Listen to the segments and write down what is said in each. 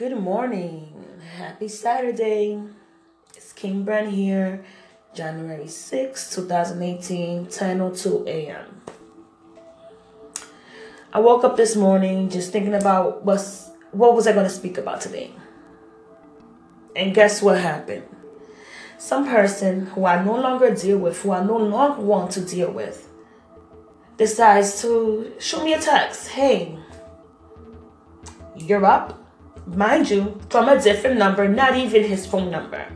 Good morning. Happy Saturday. It's King Bren here. January 6, 2018, 10.02 a.m. I woke up this morning just thinking about what's, what was I going to speak about today. And guess what happened? Some person who I no longer deal with, who I no longer want to deal with, decides to shoot me a text. Hey, you're up. Mind you, from a different number, not even his phone number.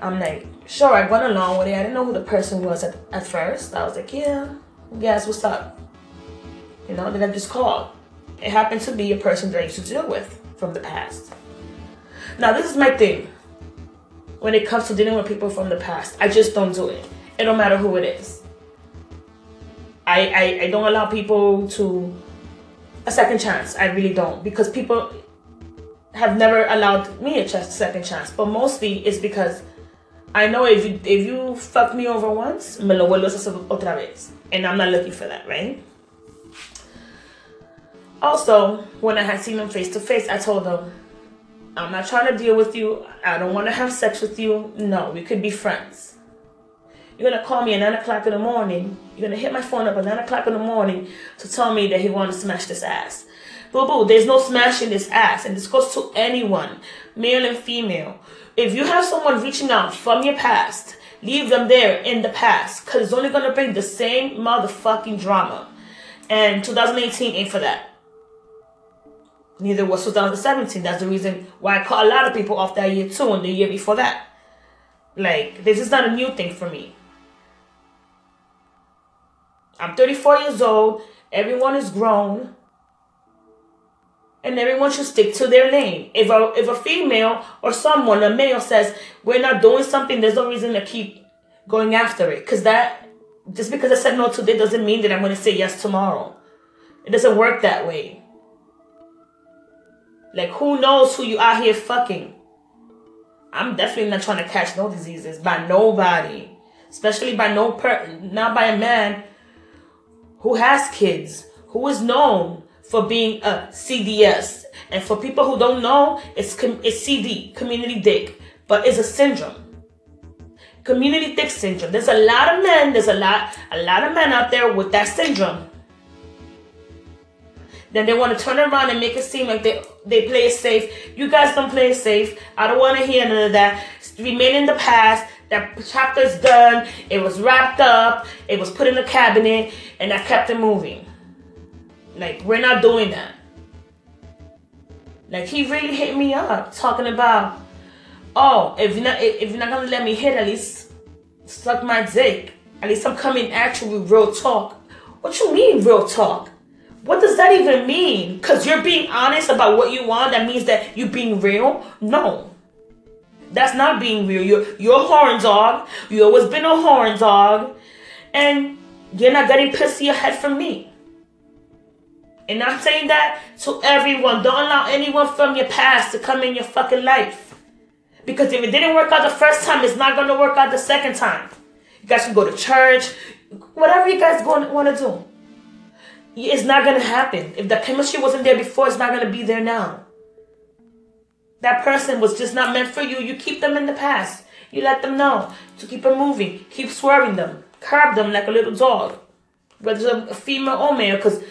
I'm like, sure, I went along with it. I didn't know who the person was at, at first. I was like, yeah, guess what's up? You know, then I just called. It happened to be a person that I used to deal with from the past. Now, this is my thing. When it comes to dealing with people from the past, I just don't do it. It don't matter who it is. I, I, I don't allow people to a second chance. I really don't because people have never allowed me a second chance. But mostly it's because I know if you if you fuck me over once, me lo vuelves a hacer otra vez, and I'm not looking for that, right? Also, when I had seen him face to face, I told him, I'm not trying to deal with you. I don't want to have sex with you. No, we could be friends. You're gonna call me at nine o'clock in the morning. You're gonna hit my phone up at nine o'clock in the morning to tell me that he to smash this ass. Boo boo, there's no smashing this ass, and this goes to anyone, male and female. If you have someone reaching out from your past, leave them there in the past, cause it's only gonna bring the same motherfucking drama. And 2018 ain't for that. Neither was 2017. That's the reason why I cut a lot of people off that year too, and the year before that. Like, this is not a new thing for me. I'm 34 years old. Everyone is grown. And everyone should stick to their lane. If a, if a female or someone, a male says, we're not doing something, there's no reason to keep going after it. Because that, just because I said no today doesn't mean that I'm going to say yes tomorrow. It doesn't work that way. Like, who knows who you out here fucking? I'm definitely not trying to catch no diseases by nobody. Especially by no per, not by a man who has kids, who is known for being a CDS. And for people who don't know, it's, it's CD, community dick, but it's a syndrome. Community dick syndrome. There's a lot of men, there's a lot, a lot of men out there with that syndrome. Then they want to turn around and make it seem like they, they play it safe. You guys don't play it safe. I don't want to hear none of that. Remain in the past. That chapter's done. It was wrapped up. It was put in the cabinet, and I kept it moving. Like we're not doing that. Like he really hit me up talking about, oh, if you're not if you're not gonna let me hit, at least suck my dick. At least I'm coming at you with real talk. What you mean real talk? What does that even mean? Cause you're being honest about what you want. That means that you're being real? No. That's not being real. You're you're a horn dog. You always been a horn dog, and you're not getting pussy ahead from me. And I'm saying that to everyone. Don't allow anyone from your past to come in your fucking life. Because if it didn't work out the first time, it's not gonna work out the second time. You guys can go to church, whatever you guys want to do. It's not gonna happen. If the chemistry wasn't there before, it's not gonna be there now that person was just not meant for you, you keep them in the past. You let them know to keep it moving. Keep swerving them. Curb them like a little dog. Whether it's a female or male. Because,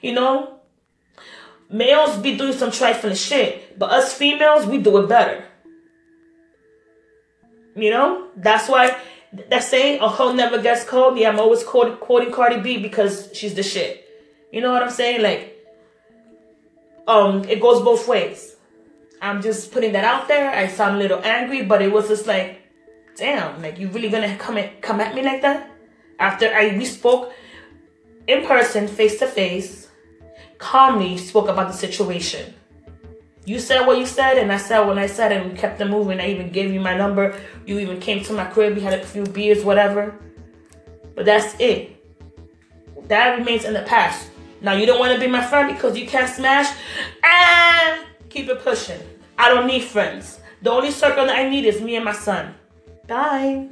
you know, males be doing some trifling shit. But us females, we do it better. You know? That's why that saying, a hoe never gets cold. Yeah, I'm always quoting, quoting Cardi B because she's the shit. You know what I'm saying? Like, um, it goes both ways. I'm just putting that out there. I sound a little angry, but it was just like, damn, like you really gonna come at come at me like that? After I we spoke in person, face to face, calmly spoke about the situation. You said what you said, and I said what I said, and we kept it moving. I even gave you my number. You even came to my crib. We had a few beers, whatever. But that's it. That remains in the past. Now you don't want to be my friend because you can't smash. And keep it pushing. I don't need friends. The only circle that I need is me and my son. Bye.